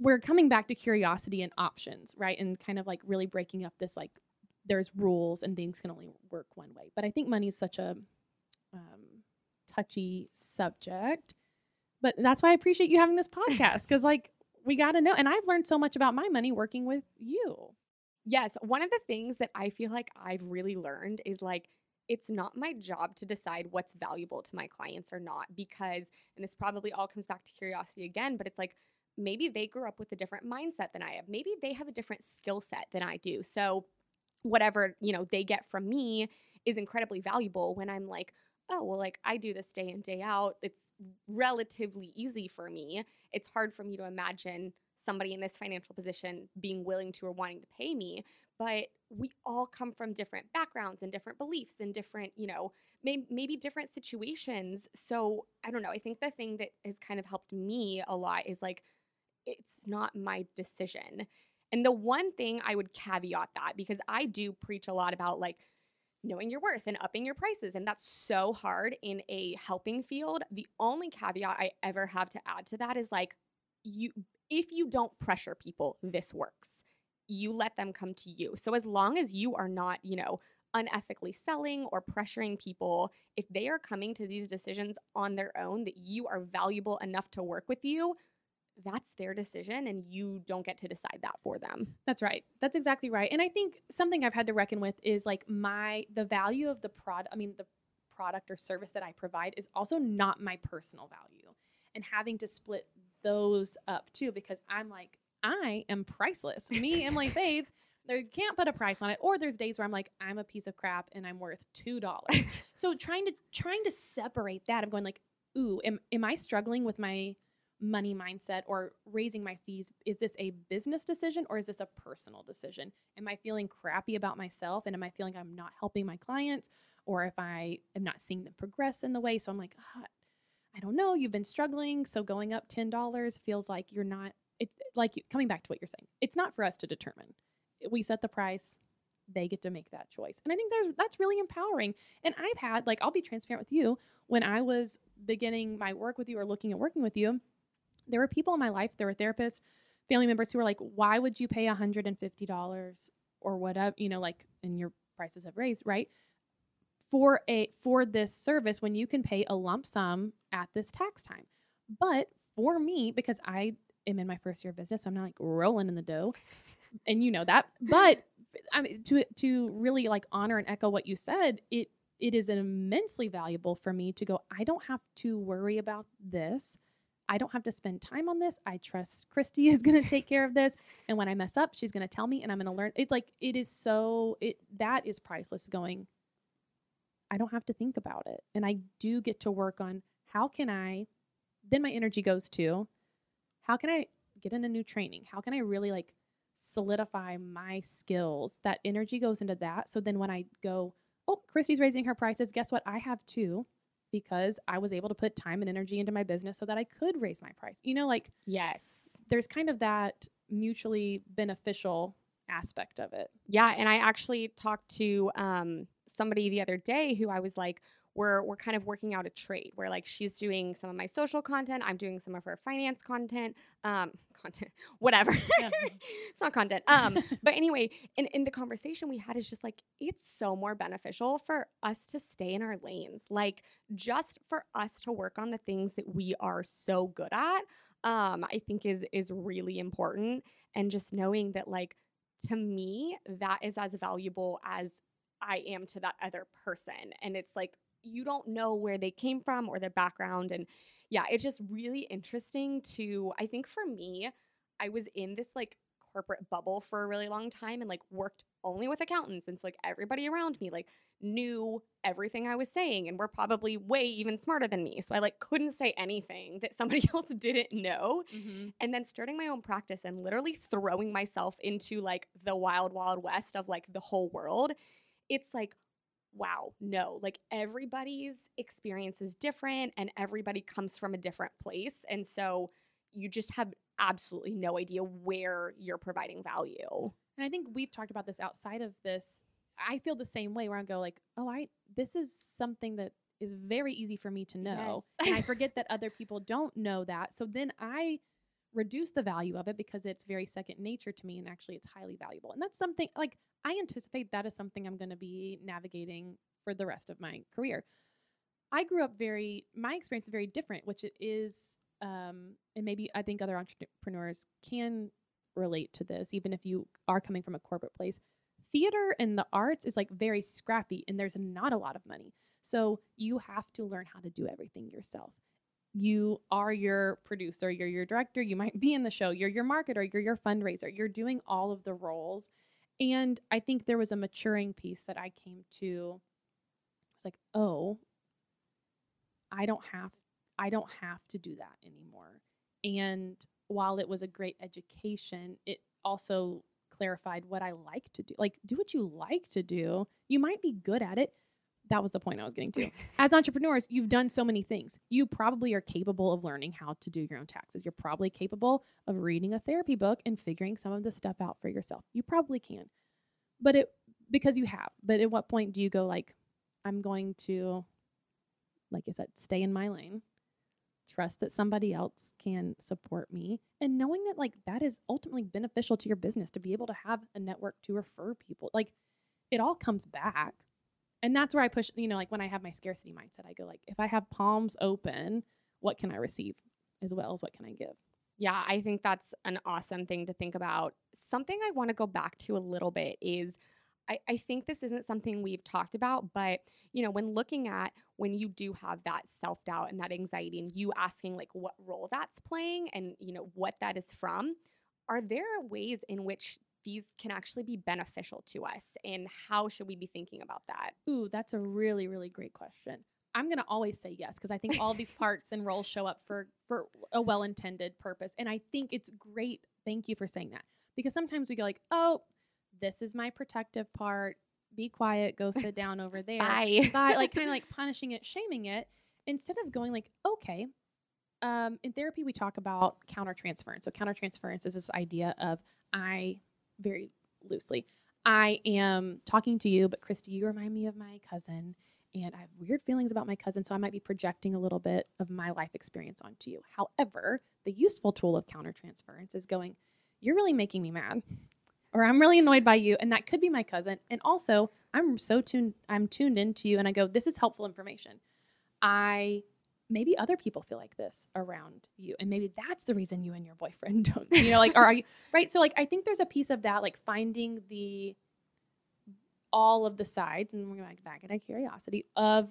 [SPEAKER 1] We're coming back to curiosity and options, right? And kind of like really breaking up this like there's rules and things can only work one way. But I think money is such a um, touchy subject. But that's why I appreciate you having this podcast because, like, we got to know. And I've learned so much about my money working with you.
[SPEAKER 2] Yes, one of the things that I feel like I've really learned is like it's not my job to decide what's valuable to my clients or not because and this probably all comes back to curiosity again, but it's like maybe they grew up with a different mindset than I have. Maybe they have a different skill set than I do. So whatever, you know, they get from me is incredibly valuable when I'm like, oh, well like I do this day in day out. It's relatively easy for me. It's hard for me to imagine somebody in this financial position being willing to or wanting to pay me but we all come from different backgrounds and different beliefs and different you know may- maybe different situations. So i don't know i think the thing that has kind of helped me a lot is like it's not my decision. And the one thing i would caveat that because i do preach a lot about like knowing your worth and upping your prices and that's so hard in a helping field. The only caveat i ever have to add to that is like you if you don't pressure people, this works. You let them come to you. So as long as you are not, you know, unethically selling or pressuring people, if they are coming to these decisions on their own that you are valuable enough to work with you, that's their decision and you don't get to decide that for them.
[SPEAKER 1] That's right. That's exactly right. And I think something I've had to reckon with is like my the value of the product, I mean the product or service that I provide is also not my personal value. And having to split those up too because I'm like I am priceless. Me, Emily Faith, there can't put a price on it. Or there's days where I'm like, I'm a piece of crap and I'm worth two dollars. so trying to trying to separate that, I'm going like, ooh, am am I struggling with my money mindset or raising my fees? Is this a business decision or is this a personal decision? Am I feeling crappy about myself and am I feeling I'm not helping my clients? Or if I am not seeing them progress in the way. So I'm like, oh, I don't know, you've been struggling. So going up $10 feels like you're not, it's like coming back to what you're saying. It's not for us to determine. We set the price, they get to make that choice. And I think there's that's really empowering. And I've had like I'll be transparent with you when I was beginning my work with you or looking at working with you, there were people in my life, there were therapists, family members who were like, "Why would you pay $150 or whatever, you know, like and your prices have raised, right? For a for this service when you can pay a lump sum at this tax time." But for me because I am in my first year of business, So I'm not like rolling in the dough. And you know that. But I mean, to to really like honor and echo what you said, it it is immensely valuable for me to go. I don't have to worry about this. I don't have to spend time on this. I trust Christy is going to take care of this, and when I mess up, she's going to tell me, and I'm going to learn. It's like it is so it that is priceless. Going, I don't have to think about it, and I do get to work on how can I. Then my energy goes to, how can I get in a new training? How can I really like solidify my skills. That energy goes into that. So then when I go, oh, Christy's raising her prices, guess what? I have too because I was able to put time and energy into my business so that I could raise my price. You know, like,
[SPEAKER 2] yes,
[SPEAKER 1] there's kind of that mutually beneficial aspect of it.
[SPEAKER 2] Yeah. And I actually talked to um, somebody the other day who I was like, we're we're kind of working out a trade where like she's doing some of my social content, I'm doing some of her finance content, um, content, whatever. Yeah. it's not content. Um, but anyway, in in the conversation we had is just like it's so more beneficial for us to stay in our lanes, like just for us to work on the things that we are so good at. Um, I think is is really important, and just knowing that like to me that is as valuable as I am to that other person. And it's like you don't know where they came from or their background. And yeah, it's just really interesting to, I think for me, I was in this like corporate bubble for a really long time and like worked only with accountants. And so like everybody around me like knew everything I was saying and were probably way even smarter than me. So I like couldn't say anything that somebody else didn't know. Mm-hmm. And then starting my own practice and literally throwing myself into like the wild, wild west of like the whole world. It's like, wow, no, like everybody's experience is different and everybody comes from a different place. And so you just have absolutely no idea where you're providing value.
[SPEAKER 1] And I think we've talked about this outside of this. I feel the same way where I go like, "Oh, I this is something that is very easy for me to know." Yes. and I forget that other people don't know that. So then I reduce the value of it because it's very second nature to me and actually it's highly valuable. And that's something like I anticipate that is something I'm going to be navigating for the rest of my career. I grew up very, my experience is very different, which it is, um, and maybe I think other entrepreneurs can relate to this, even if you are coming from a corporate place. Theater and the arts is like very scrappy, and there's not a lot of money. So you have to learn how to do everything yourself. You are your producer, you're your director, you might be in the show, you're your marketer, you're your fundraiser, you're doing all of the roles and I think there was a maturing piece that I came to. I was like, oh, I don't have I don't have to do that anymore. And while it was a great education, it also clarified what I like to do. Like, do what you like to do. You might be good at it that was the point I was getting to. As entrepreneurs, you've done so many things. You probably are capable of learning how to do your own taxes. You're probably capable of reading a therapy book and figuring some of this stuff out for yourself. You probably can. But it because you have. But at what point do you go like I'm going to like I said, stay in my lane. Trust that somebody else can support me and knowing that like that is ultimately beneficial to your business to be able to have a network to refer people. Like it all comes back and that's where I push, you know, like when I have my scarcity mindset, I go like, if I have palms open, what can I receive as well as what can I give?
[SPEAKER 2] Yeah, I think that's an awesome thing to think about. Something I want to go back to a little bit is I, I think this isn't something we've talked about, but you know, when looking at when you do have that self-doubt and that anxiety and you asking like what role that's playing and you know what that is from, are there ways in which these can actually be beneficial to us and how should we be thinking about that?
[SPEAKER 1] Ooh, that's a really, really great question. I'm gonna always say yes because I think all these parts and roles show up for for a well intended purpose, and I think it's great. Thank you for saying that because sometimes we go like, oh, this is my protective part. Be quiet. Go sit down over there.
[SPEAKER 2] Bye.
[SPEAKER 1] Bye. Like kind of like punishing it, shaming it, instead of going like, okay. Um, in therapy, we talk about countertransference. So countertransference is this idea of I, very loosely, I am talking to you, but Christy, you remind me of my cousin and I have weird feelings about my cousin, so I might be projecting a little bit of my life experience onto you. However, the useful tool of countertransference is going, You're really making me mad, or I'm really annoyed by you, and that could be my cousin. And also, I'm so tuned, I'm tuned into you, and I go, This is helpful information. I maybe other people feel like this around you and maybe that's the reason you and your boyfriend don't you know like are you right so like i think there's a piece of that like finding the all of the sides, and we're going back at curiosity of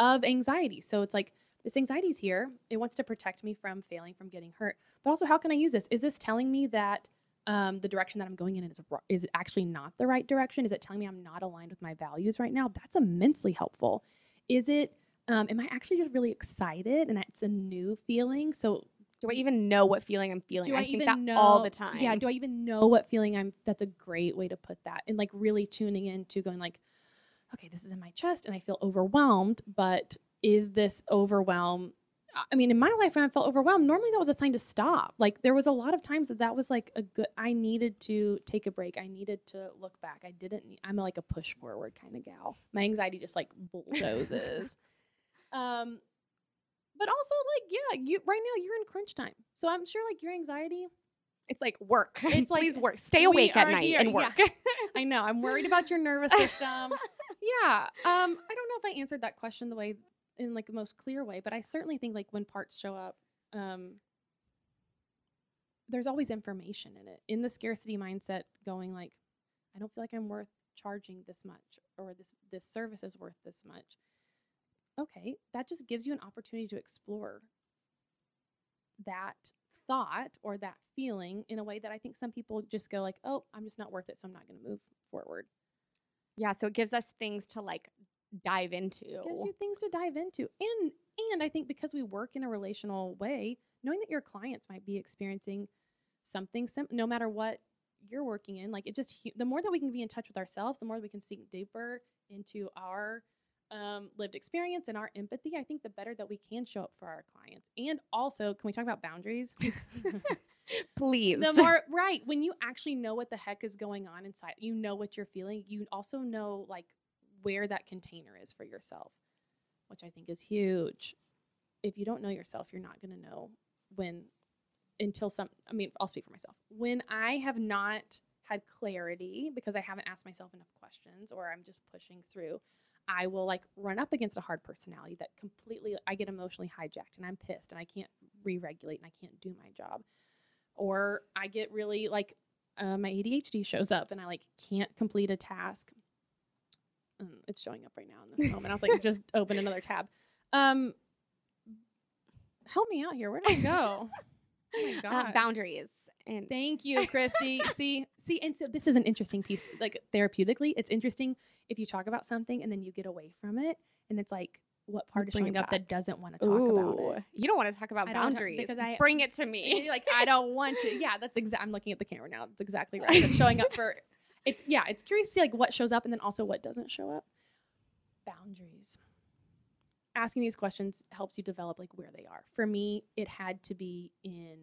[SPEAKER 1] of anxiety. So it's like this anxiety is here. It wants to protect me from failing, from getting hurt. But also, how can I use this? Is this telling me that um, the direction that I'm going in is is actually not the right direction? Is it telling me I'm not aligned with my values right now? That's immensely helpful. Is it? Um, am I actually just really excited and it's a new feeling? So
[SPEAKER 2] do I even know what feeling I'm feeling?
[SPEAKER 1] Do I,
[SPEAKER 2] I think that
[SPEAKER 1] know
[SPEAKER 2] all the time.
[SPEAKER 1] Yeah. Do I even know what feeling I'm? That's a great way to put that. And like really tuning into going like, okay, this is in my chest and I feel overwhelmed. But is this overwhelm? I mean, in my life, when I felt overwhelmed, normally that was a sign to stop. Like there was a lot of times that that was like a good. I needed to take a break. I needed to look back. I didn't. Need, I'm like a push forward kind of gal. My anxiety just like bulldozes. Um, but also like yeah you right now you're in crunch time. So i'm sure like your anxiety
[SPEAKER 2] it's like work.
[SPEAKER 1] It's like,
[SPEAKER 2] please work. Stay awake at night
[SPEAKER 1] here,
[SPEAKER 2] and
[SPEAKER 1] yeah.
[SPEAKER 2] work.
[SPEAKER 1] I know. I'm worried about your nervous system. Yeah. Um i don't know if i answered that question the way in like the most clear way but i certainly think like when parts show up um there's always information in it. In the scarcity mindset going like i don't feel like i'm worth charging this much or this this service is worth this much okay, that just gives you an opportunity to explore that thought or that feeling in a way that I think some people just go like, "Oh, I'm just not worth it, so I'm not going to move forward."
[SPEAKER 2] Yeah, so it gives us things to like dive into.
[SPEAKER 1] It gives you things to dive into. And and I think because we work in a relational way, knowing that your clients might be experiencing something sim- no matter what you're working in, like it just the more that we can be in touch with ourselves, the more we can sink deeper into our um, lived experience and our empathy, I think the better that we can show up for our clients. And also, can we talk about boundaries?
[SPEAKER 2] Please.
[SPEAKER 1] the more right when you actually know what the heck is going on inside, you know what you're feeling. You also know like where that container is for yourself, which I think is huge. If you don't know yourself, you're not going to know when until some. I mean, I'll speak for myself. When I have not had clarity because I haven't asked myself enough questions or I'm just pushing through I will like run up against a hard personality that completely I get emotionally hijacked and I'm pissed and I can't re-regulate and I can't do my job. Or I get really like uh, my ADHD shows up and I like can't complete a task. Um, it's showing up right now in this moment. I was like, just open another tab. Um, help me out here. Where did I go? Oh my god.
[SPEAKER 2] Uh, boundaries. And
[SPEAKER 1] Thank you, Christy. see, see, and so this is an interesting piece. Like therapeutically, it's interesting if you talk about something and then you get away from it, and it's like what part is showing up that doesn't want to talk about it.
[SPEAKER 2] You don't want to talk about
[SPEAKER 1] I don't talk-
[SPEAKER 2] boundaries
[SPEAKER 1] because I-
[SPEAKER 2] bring it to me.
[SPEAKER 1] like, I don't want to. Yeah, that's exactly. I'm looking at the camera now. That's exactly right. It's showing up for. It's yeah. It's curious to see like what shows up and then also what doesn't show up. Boundaries. Asking these questions helps you develop like where they are. For me, it had to be in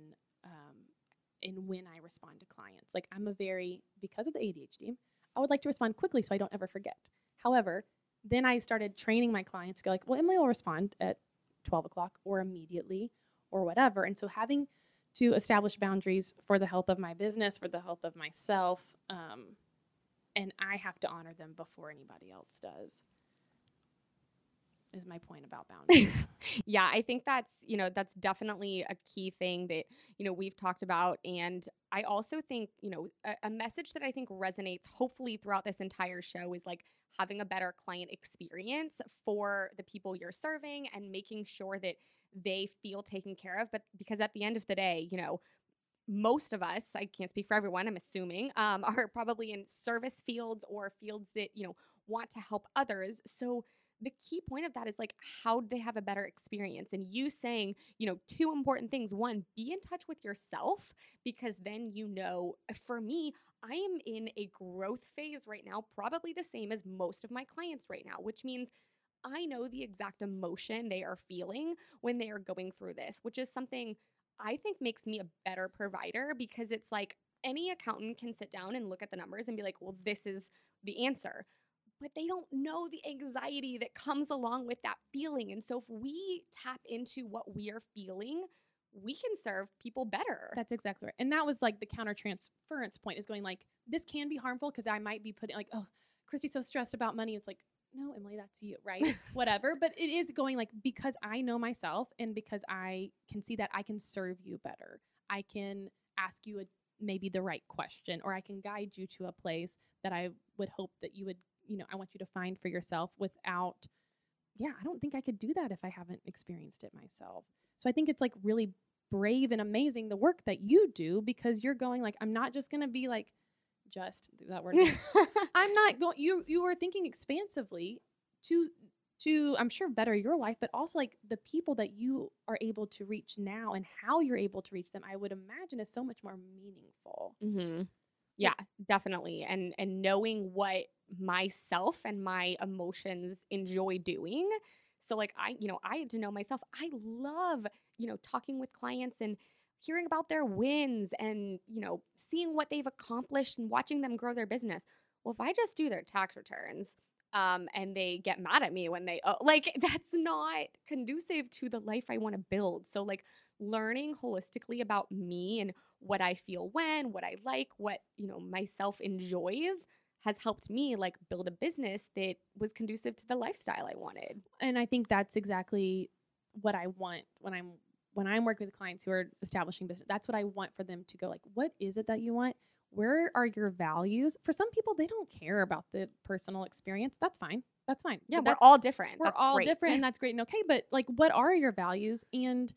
[SPEAKER 1] in when I respond to clients. Like I'm a very because of the ADHD, I would like to respond quickly so I don't ever forget. However, then I started training my clients to go like, well, Emily will respond at 12 o'clock or immediately or whatever. And so having to establish boundaries for the health of my business, for the health of myself, um, and I have to honor them before anybody else does. Is my point about boundaries.
[SPEAKER 2] yeah, I think that's, you know, that's definitely a key thing that, you know, we've talked about. And I also think, you know, a, a message that I think resonates hopefully throughout this entire show is like having a better client experience for the people you're serving and making sure that they feel taken care of. But because at the end of the day, you know, most of us, I can't speak for everyone, I'm assuming, um, are probably in service fields or fields that, you know, want to help others. So the key point of that is like how do they have a better experience? And you saying you know two important things. One be in touch with yourself because then you know uh, for me i am in a growth phase right now probably the same as most of my clients right now which means i know the exact emotion they are feeling when they are going through this which is something i think makes me a better provider because it's like any accountant can sit down and look at the numbers and be like well this is the answer but they don't know the anxiety that comes along with that feeling. And so if we tap into what we are feeling, we can serve people better.
[SPEAKER 1] That's exactly right. And that was like the counter transference point is going like, this can be harmful because I might be putting like, oh, Christy's so stressed about money. It's like, no, Emily, that's you, right? Whatever. But it is going like, because I know myself and because I can see that I can serve you better. I can ask you a maybe the right question or I can guide you to a place that I would hope that you would you know, I want you to find for yourself without, yeah, I don't think I could do that if I haven't experienced it myself. So I think it's like really brave and amazing the work that you do because you're going like, I'm not just going to be like, just that word. I'm not going, you, you were thinking expansively to, to, I'm sure better your life, but also like the people that you are able to reach now and how you're able to reach them, I would imagine is so much more meaningful.
[SPEAKER 2] Mm-hmm. Yeah, definitely. And and knowing what myself and my emotions enjoy doing. So like I, you know, I had to know myself. I love, you know, talking with clients and hearing about their wins and, you know, seeing what they've accomplished and watching them grow their business. Well, if I just do their tax returns, um, and they get mad at me when they uh, like that's not conducive to the life I want to build. So like learning holistically about me and what I feel when, what I like, what you know myself enjoys has helped me like build a business that was conducive to the lifestyle I wanted.
[SPEAKER 1] And I think that's exactly what I want when I'm when I'm working with clients who are establishing business. That's what I want for them to go like, what is it that you want? Where are your values? For some people, they don't care about the personal experience. That's fine. That's fine.
[SPEAKER 2] Yeah, we're all different.
[SPEAKER 1] We're
[SPEAKER 2] that's
[SPEAKER 1] all
[SPEAKER 2] great.
[SPEAKER 1] different, and that's great and okay. But like, what are your values, and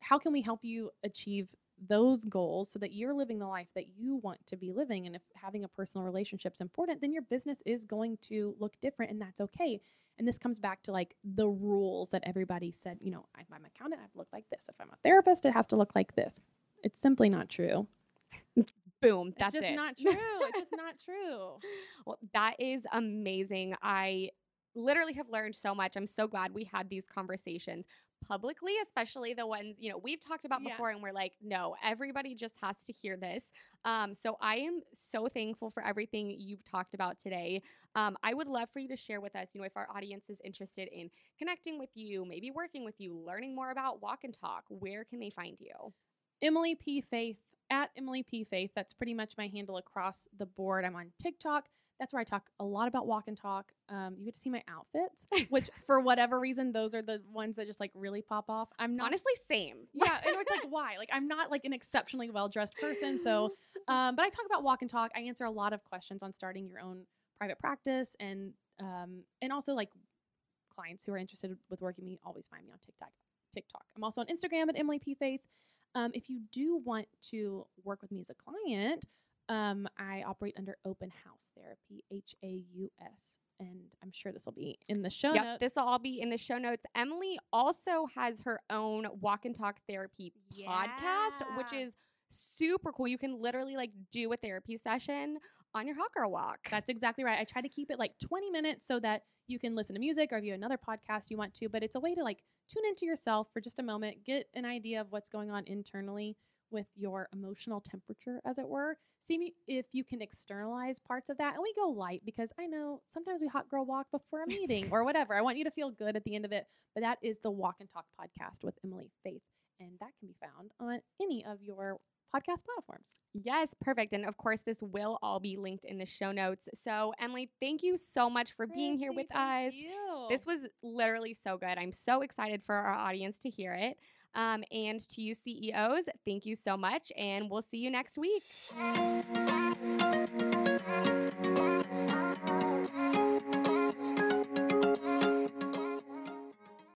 [SPEAKER 1] how can we help you achieve those goals so that you're living the life that you want to be living. And if having a personal relationship is important, then your business is going to look different, and that's okay. And this comes back to like the rules that everybody said, you know, if I'm an accountant, I have to look like this. If I'm a therapist, it has to look like this. It's simply not true.
[SPEAKER 2] Boom. That's
[SPEAKER 1] it's just
[SPEAKER 2] it.
[SPEAKER 1] not true. it's just not true.
[SPEAKER 2] Well, that is amazing. I literally have learned so much. I'm so glad we had these conversations publicly, especially the ones, you know, we've talked about
[SPEAKER 1] Yeah.
[SPEAKER 2] before and we're like, no, everybody just has to hear this. Um, so I am so thankful for everything you've talked about today. Um, I would love for you to share with us, you know, if our audience is interested in connecting with you, maybe working with you, learning more about Walk and Talk, where can they find you?
[SPEAKER 1] Emily P. Faith at Emily P. Faith. That's pretty much my handle across the board. I'm on TikTok. That's where I talk a lot about walk and talk. Um, you get to see my outfits, which for whatever reason, those are the ones that just like really pop off. I'm not
[SPEAKER 2] Honestly, same.
[SPEAKER 1] yeah, and it's like why? Like I'm not like an exceptionally well dressed person, so um, but I talk about walk and talk. I answer a lot of questions on starting your own private practice and um, and also like clients who are interested with working with me always find me on TikTok. TikTok. I'm also on Instagram at Emily P Faith. Um, if you do want to work with me as a client, um, I operate under Open Haus Therapy, H A U S, and I'm sure this will be in the show
[SPEAKER 2] Yep,
[SPEAKER 1] notes.
[SPEAKER 2] this will all be in the show notes. Emily also has her own walk and talk therapy podcast, which is super cool. You can literally like do a therapy session on your hot girl walk.
[SPEAKER 1] That's exactly right. I try to keep it like 20 minutes so that you can listen to music or if you have another podcast you want to, but it's a way to like tune into yourself for just a moment, get an idea of what's going on internally with your emotional temperature, as it were. See if you can externalize parts of that. And we go light because I know sometimes we hot girl walk before a meeting or whatever. I want you to feel good at the end of it. But that is the Walk and Talk podcast with Emily Faith. And that can be found on any of your podcast platforms.
[SPEAKER 2] Yes, perfect. And of course, this will all be linked in the show notes. So, Emily, thank you so much for being here with us.
[SPEAKER 1] You.
[SPEAKER 2] This was literally so good. I'm so excited for our audience to hear it. Um, and to you CEOs, thank you so much. And we'll see you next week.